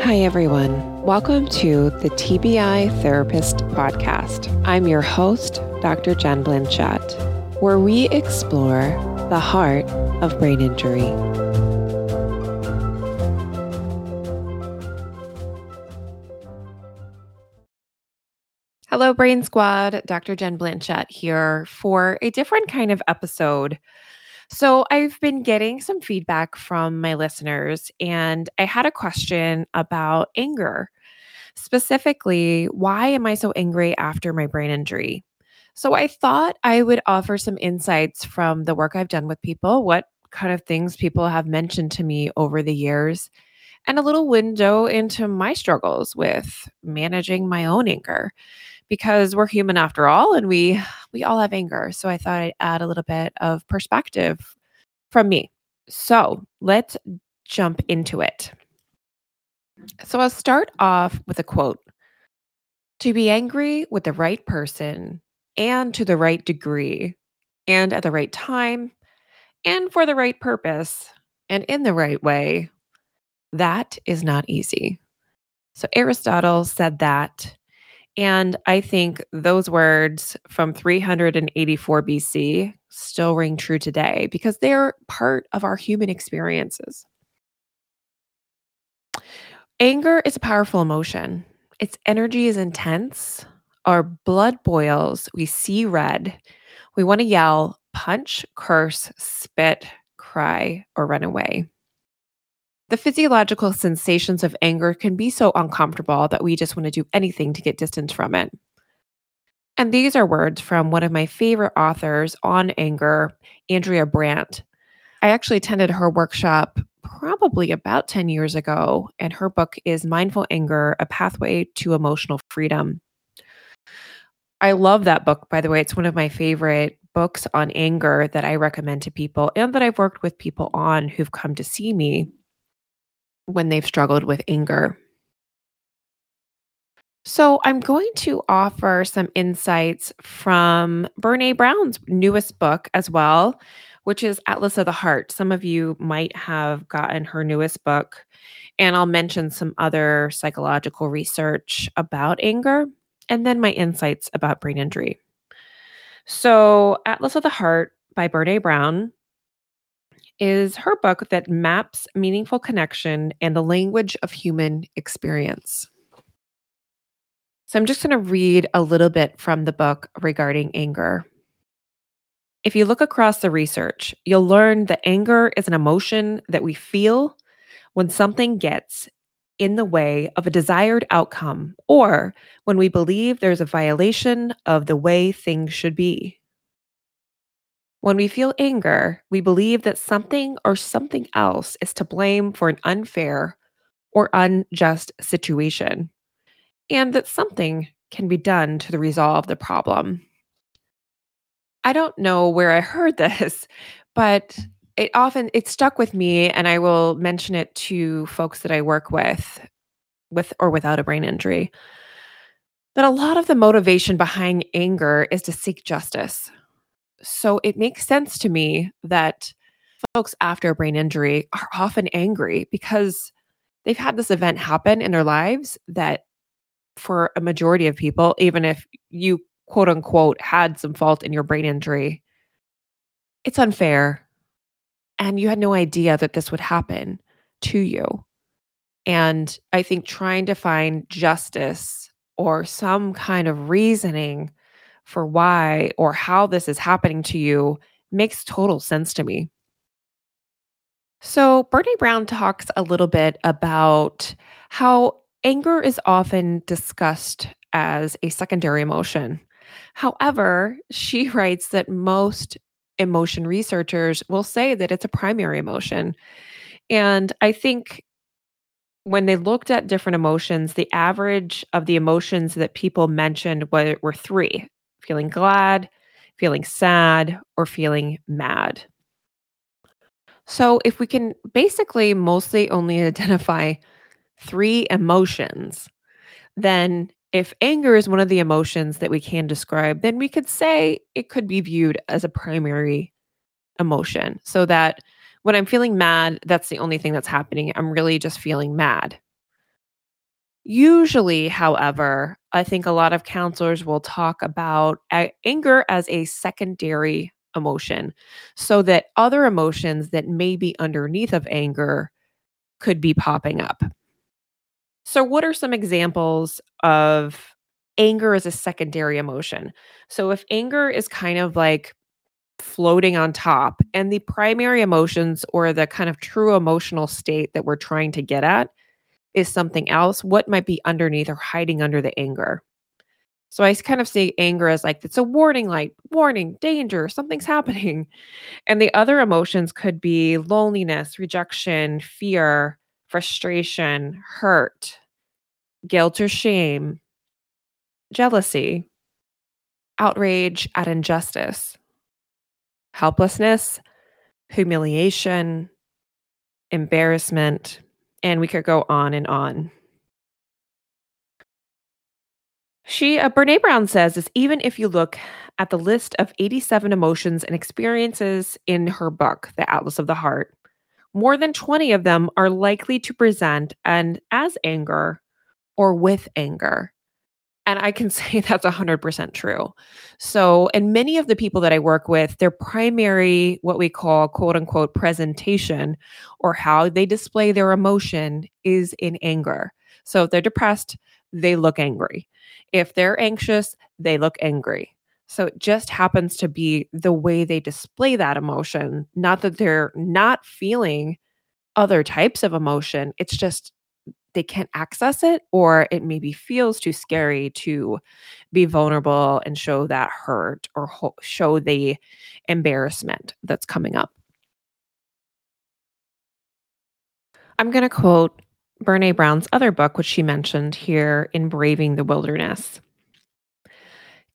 Hi, everyone. Welcome to the TBI Therapist Podcast. I'm your host, Dr. Jen Blanchette, where we explore the heart of brain injury. Hello, Brain Squad. Dr. Jen Blanchette here for a different kind of episode. So, I've been getting some feedback from my listeners, and I had a question about anger. Specifically, why am I so angry after my brain injury? So, I thought I would offer some insights from the work I've done with people, what kind of things people have mentioned to me over the years, and a little window into my struggles with managing my own anger because we're human after all and we we all have anger. So i thought i'd add a little bit of perspective from me. So let's jump into it. So i'll start off with a quote. To be angry with the right person and to the right degree and at the right time and for the right purpose and in the right way that is not easy. So aristotle said that and I think those words from 384 BC still ring true today because they're part of our human experiences. Anger is a powerful emotion. Its energy is intense. Our blood boils. We see red. We want to yell, punch, curse, spit, cry, or run away. The physiological sensations of anger can be so uncomfortable that we just want to do anything to get distance from it. And these are words from one of my favorite authors on anger, Andrea Brandt. I actually attended her workshop probably about 10 years ago, and her book is Mindful Anger A Pathway to Emotional Freedom. I love that book, by the way. It's one of my favorite books on anger that I recommend to people and that I've worked with people on who've come to see me when they've struggled with anger. So, I'm going to offer some insights from Brene Brown's newest book as well, which is Atlas of the Heart. Some of you might have gotten her newest book, and I'll mention some other psychological research about anger and then my insights about brain injury. So, Atlas of the Heart by Brene Brown is her book that maps meaningful connection and the language of human experience. So I'm just going to read a little bit from the book regarding anger. If you look across the research, you'll learn that anger is an emotion that we feel when something gets in the way of a desired outcome or when we believe there's a violation of the way things should be. When we feel anger, we believe that something or something else is to blame for an unfair or unjust situation, and that something can be done to resolve the problem. I don't know where I heard this, but it often it stuck with me and I will mention it to folks that I work with with or without a brain injury. That a lot of the motivation behind anger is to seek justice so it makes sense to me that folks after a brain injury are often angry because they've had this event happen in their lives that for a majority of people, even if you quote unquote had some fault in your brain injury, it's unfair. And you had no idea that this would happen to you. And I think trying to find justice or some kind of reasoning for why or how this is happening to you makes total sense to me. So, Brene Brown talks a little bit about how anger is often discussed as a secondary emotion. However, she writes that most emotion researchers will say that it's a primary emotion. And I think when they looked at different emotions, the average of the emotions that people mentioned were, were three feeling glad, feeling sad, or feeling mad. So, if we can basically mostly only identify three emotions, then if anger is one of the emotions that we can describe, then we could say it could be viewed as a primary emotion. So that when I'm feeling mad, that's the only thing that's happening. I'm really just feeling mad. Usually, however, I think a lot of counselors will talk about anger as a secondary emotion so that other emotions that may be underneath of anger could be popping up. So, what are some examples of anger as a secondary emotion? So, if anger is kind of like floating on top and the primary emotions or the kind of true emotional state that we're trying to get at is something else, what might be underneath or hiding under the anger? So, I kind of see anger as like it's a warning light, warning, danger, something's happening. And the other emotions could be loneliness, rejection, fear, frustration, hurt guilt or shame, jealousy, outrage at injustice, helplessness, humiliation, embarrassment, and we could go on and on. She, uh, Brene Brown says, is even if you look at the list of 87 emotions and experiences in her book, The Atlas of the Heart, more than 20 of them are likely to present and as anger or with anger. And I can say that's 100% true. So, and many of the people that I work with, their primary, what we call quote unquote presentation or how they display their emotion is in anger. So, if they're depressed, they look angry. If they're anxious, they look angry. So, it just happens to be the way they display that emotion, not that they're not feeling other types of emotion. It's just they can't access it or it maybe feels too scary to be vulnerable and show that hurt or ho- show the embarrassment that's coming up. I'm going to quote Brene Brown's other book, which she mentioned here in Braving the Wilderness.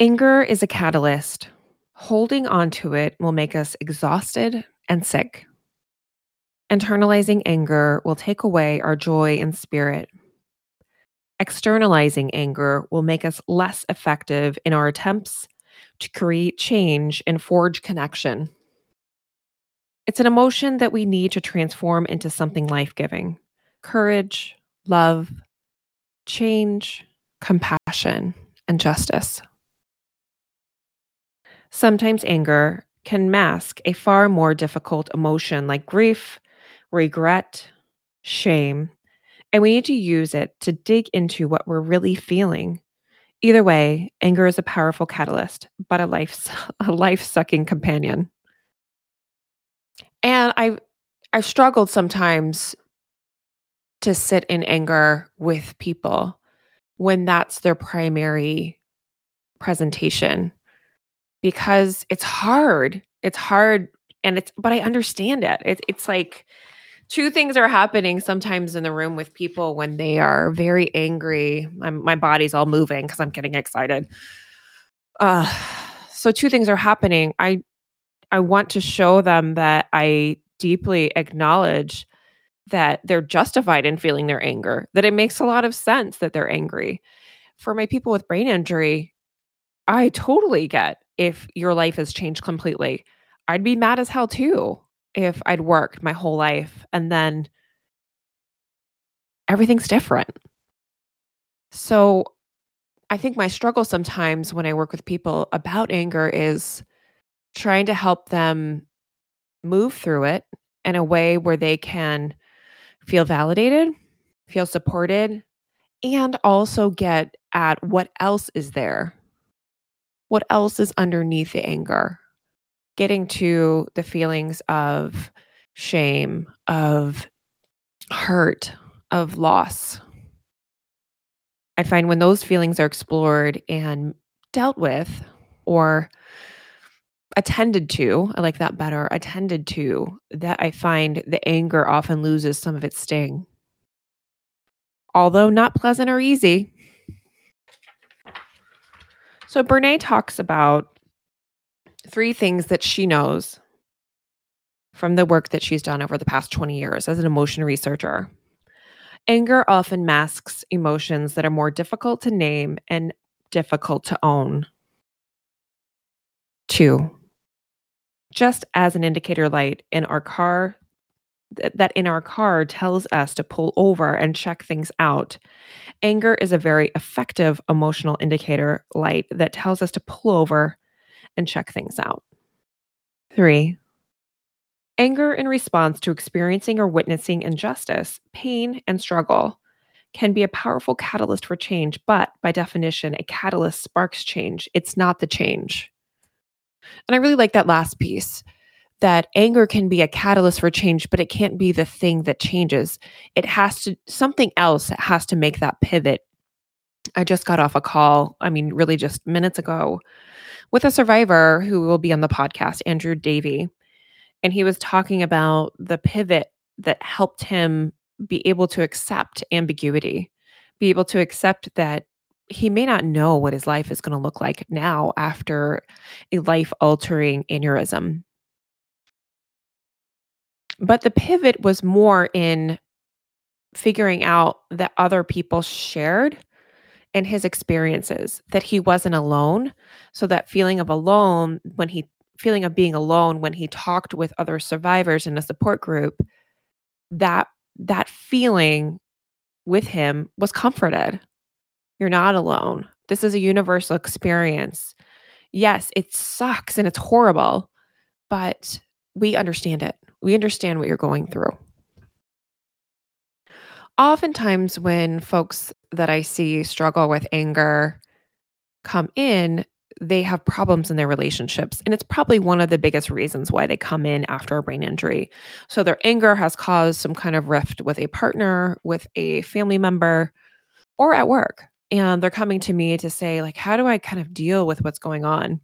Anger is a catalyst. Holding on to it will make us exhausted and sick. Internalizing anger will take away our joy and spirit. Externalizing anger will make us less effective in our attempts to create change and forge connection. It's an emotion that we need to transform into something life giving courage, love, change, compassion, and justice. Sometimes anger can mask a far more difficult emotion like grief, regret, shame, and we need to use it to dig into what we're really feeling. Either way, anger is a powerful catalyst, but a life a life-sucking companion. And I I struggled sometimes to sit in anger with people when that's their primary presentation because it's hard. It's hard and it's but I understand it. It's it's like two things are happening sometimes in the room with people when they are very angry. I'm, my body's all moving because I'm getting excited. Uh, so two things are happening. I I want to show them that I deeply acknowledge that they're justified in feeling their anger. That it makes a lot of sense that they're angry. For my people with brain injury, I totally get if your life has changed completely. I'd be mad as hell too if I'd worked my whole life and then everything's different. So I think my struggle sometimes when I work with people about anger is trying to help them move through it in a way where they can feel validated, feel supported, and also get at what else is there. What else is underneath the anger? Getting to the feelings of shame, of hurt, of loss. I find when those feelings are explored and dealt with or attended to, I like that better, attended to, that I find the anger often loses some of its sting. Although not pleasant or easy. So Brene talks about three things that she knows from the work that she's done over the past 20 years as an emotion researcher. Anger often masks emotions that are more difficult to name and difficult to own. Two, just as an indicator light in our car th- that in our car tells us to pull over and check things out. Anger is a very effective emotional indicator light that tells us to pull over and check things out. Three, anger in response to experiencing or witnessing injustice, pain, and struggle can be a powerful catalyst for change, but by definition, a catalyst sparks change. It's not the change. And I really like that last piece that anger can be a catalyst for change, but it can't be the thing that changes. It has to, something else has to make that pivot. I just got off a call, I mean, really just minutes ago, with a survivor who will be on the podcast, Andrew Davey. And he was talking about the pivot that helped him be able to accept ambiguity, be able to accept that he may not know what his life is going to look like now after a life altering aneurysm. But the pivot was more in figuring out that other people shared in his experiences, that he wasn't alone. So that feeling of alone when he feeling of being alone when he talked with other survivors in a support group, that that feeling with him was comforted. You're not alone. This is a universal experience. Yes, it sucks and it's horrible, but we understand it. We understand what you're going through. Oftentimes, when folks that I see struggle with anger come in, they have problems in their relationships. And it's probably one of the biggest reasons why they come in after a brain injury. So their anger has caused some kind of rift with a partner, with a family member, or at work. And they're coming to me to say, like, how do I kind of deal with what's going on?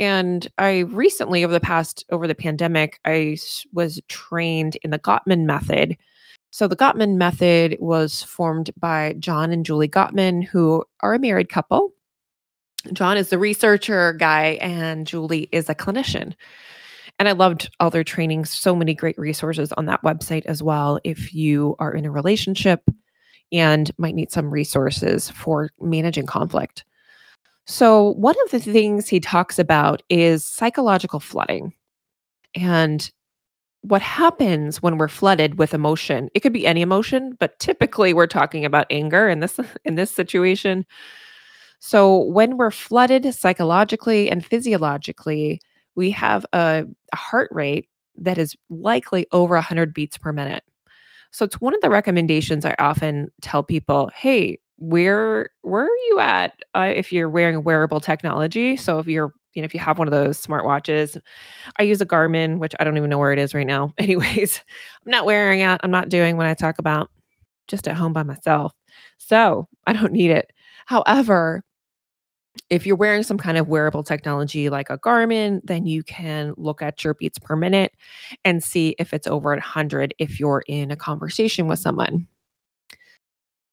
And I recently, over the past, over the pandemic, I was trained in the Gottman method. So the Gottman method was formed by John and Julie Gottman, who are a married couple John is the researcher guy, and Julie is a clinician. And I loved all their trainings, so many great resources on that website as well. If you are in a relationship and might need some resources for managing conflict. So, one of the things he talks about is psychological flooding. And what happens when we're flooded with emotion? It could be any emotion but typically we're talking about anger in this in this situation. So, when we're flooded psychologically and physiologically, we have a, heart rate that is likely over 100 beats per minute. So, it's one of the recommendations I often tell people hey, where where are you at uh, if you're wearing wearable technology? So if you're you know if you have one of those smartwatches i use a garmin which i don't even know where it is right now. Anyways i'm not wearing it i'm not doing what i talk about just at home by myself. So i don't need it. However if you're wearing some kind of wearable technology like a Garmin, then you can look at your beats per minute and see if it's over 100 if you're in a conversation with someone.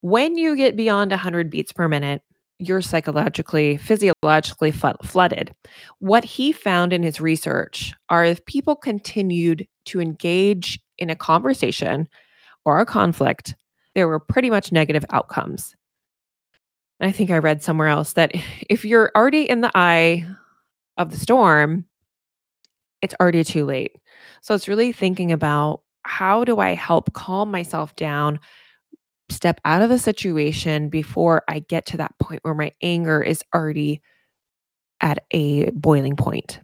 When you get beyond 100 beats per minute, you're psychologically, physiologically flooded. What he found in his research are if people continued to engage in a conversation or a conflict, there were pretty much negative outcomes. I think I read somewhere else that if you're already in the eye of the storm, it's already too late. So it's really thinking about how do I help calm myself down, step out of the situation before I get to that point where my anger is already at a boiling point.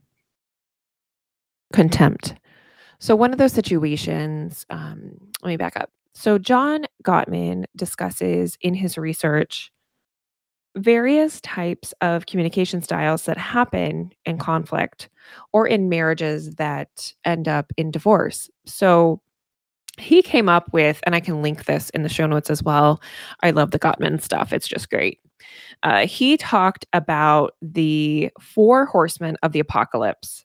Contempt. So, one of those situations, um, let me back up. So, John Gottman discusses in his research various types of communication styles that happen in conflict or in marriages that end up in divorce. So he came up with, and I can link this in the show notes as well. I love the Gottman stuff, it's just great. Uh, he talked about the four horsemen of the apocalypse.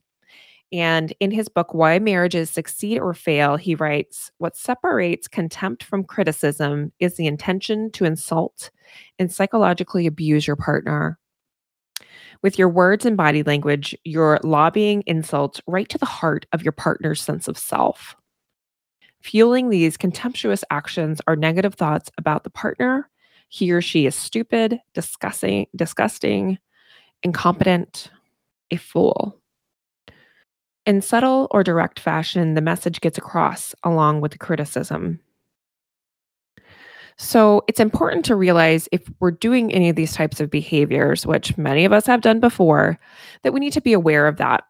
And in his book, Why Marriages Succeed or Fail, he writes What separates contempt from criticism is the intention to insult and psychologically abuse your partner. With your words and body language, you're lobbying insults right to the heart of your partner's sense of self. Fueling these contemptuous actions are negative thoughts about the partner. He or she is stupid, disgusting, disgusting, incompetent, a fool. In subtle or direct fashion, the message gets across along with the criticism. So it's important to realize if we're doing any of these types of behaviors, which many of us have done before, that we need to be aware of that.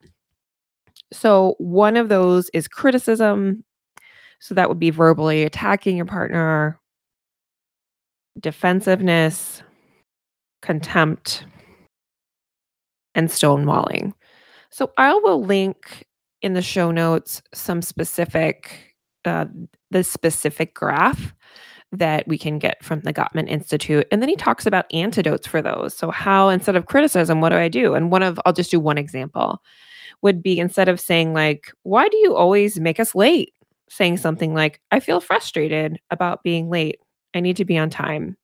So one of those is criticism. So that would be verbally attacking your partner, defensiveness, contempt, and stonewalling. So I will link in the show notes some specific, uh, the specific graph that we can get from the Gottman Institute. And then he talks about antidotes for those. So, how instead of criticism, what do I do? And one of, I'll just do one example, would be instead of saying, like, why do you always make us late? Saying something like, I feel frustrated about being late. I need to be on time.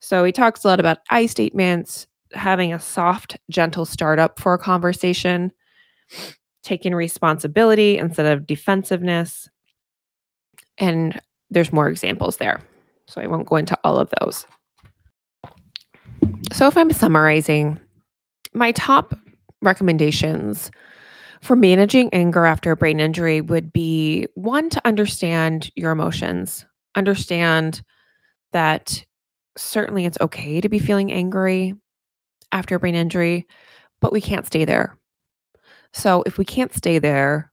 So, he talks a lot about I statements, having a soft, gentle startup for a conversation, taking responsibility instead of defensiveness. And there's more examples there. So I won't go into all of those. So if I'm summarizing, my top recommendations for managing anger after a brain injury would be one to understand your emotions, understand that certainly it's okay to be feeling angry after a brain injury, but we can't stay there. So if we can't stay there,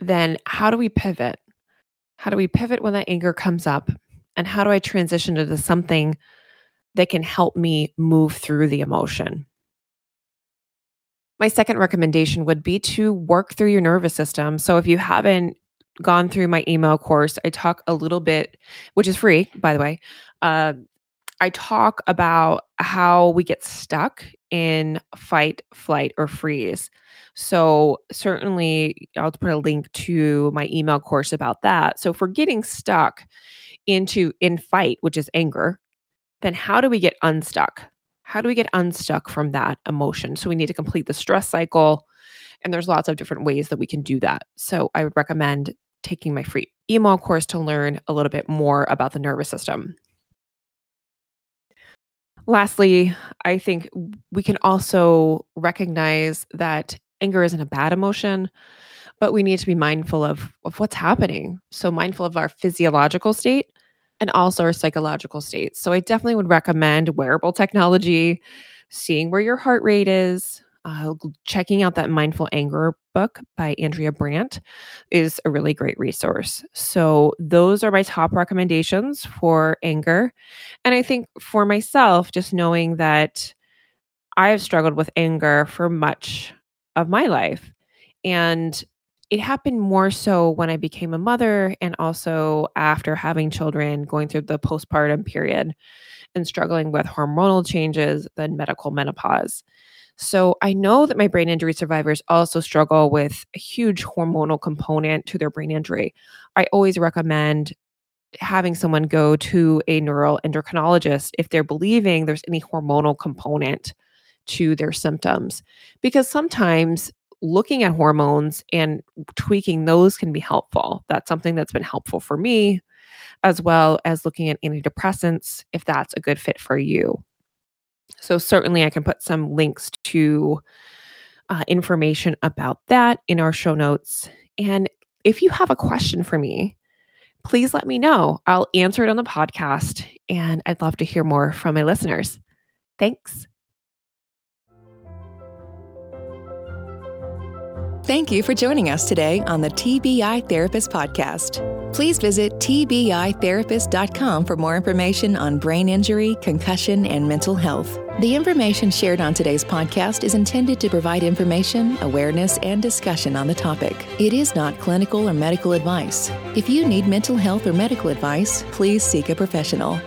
then how do we pivot? How do we pivot when that anger comes up? And how do I transition into something that can help me move through the emotion? My second recommendation would be to work through your nervous system. So if you haven't gone through my email course, I talk a little bit, which is free, by the way. Uh, I talk about how we get stuck in fight, flight, or freeze. So, certainly, I'll put a link to my email course about that. So, if we're getting stuck into in fight, which is anger, then how do we get unstuck? How do we get unstuck from that emotion? So, we need to complete the stress cycle. And there's lots of different ways that we can do that. So, I would recommend taking my free email course to learn a little bit more about the nervous system. Lastly, I think we can also recognize that anger isn't a bad emotion, but we need to be mindful of, of what's happening. So, mindful of our physiological state and also our psychological state. So, I definitely would recommend wearable technology, seeing where your heart rate is, uh, checking out that mindful anger book by andrea brandt is a really great resource so those are my top recommendations for anger and i think for myself just knowing that i have struggled with anger for much of my life. And it happened more so when I became a mother and also after having children, going through the postpartum period and struggling with hormonal changes, then medical menopause. So I know that my brain injury survivors also struggle with a huge hormonal component to their brain injury. I always recommend having someone go to a neuroendocrinologist if they're believing there's any hormonal component to their symptoms because sometimes looking at hormones and tweaking those can be helpful. That's something that's been helpful for me, as well as looking at antidepressants if that's a good fit for you. So, certainly, I can put some links to uh, information about that in our show notes. And if you have a question for me, please let me know. I'll answer it on the podcast, and I'd love to hear more from my listeners. Thanks. Thank you for joining us today on the TBI Therapist Podcast. Please visit TBITherapist.com for more information on brain injury, concussion, and mental health. The information shared on today's podcast is intended to provide information, awareness, and discussion on the topic. It is not clinical or medical advice. If you need mental health or medical advice, please seek a professional.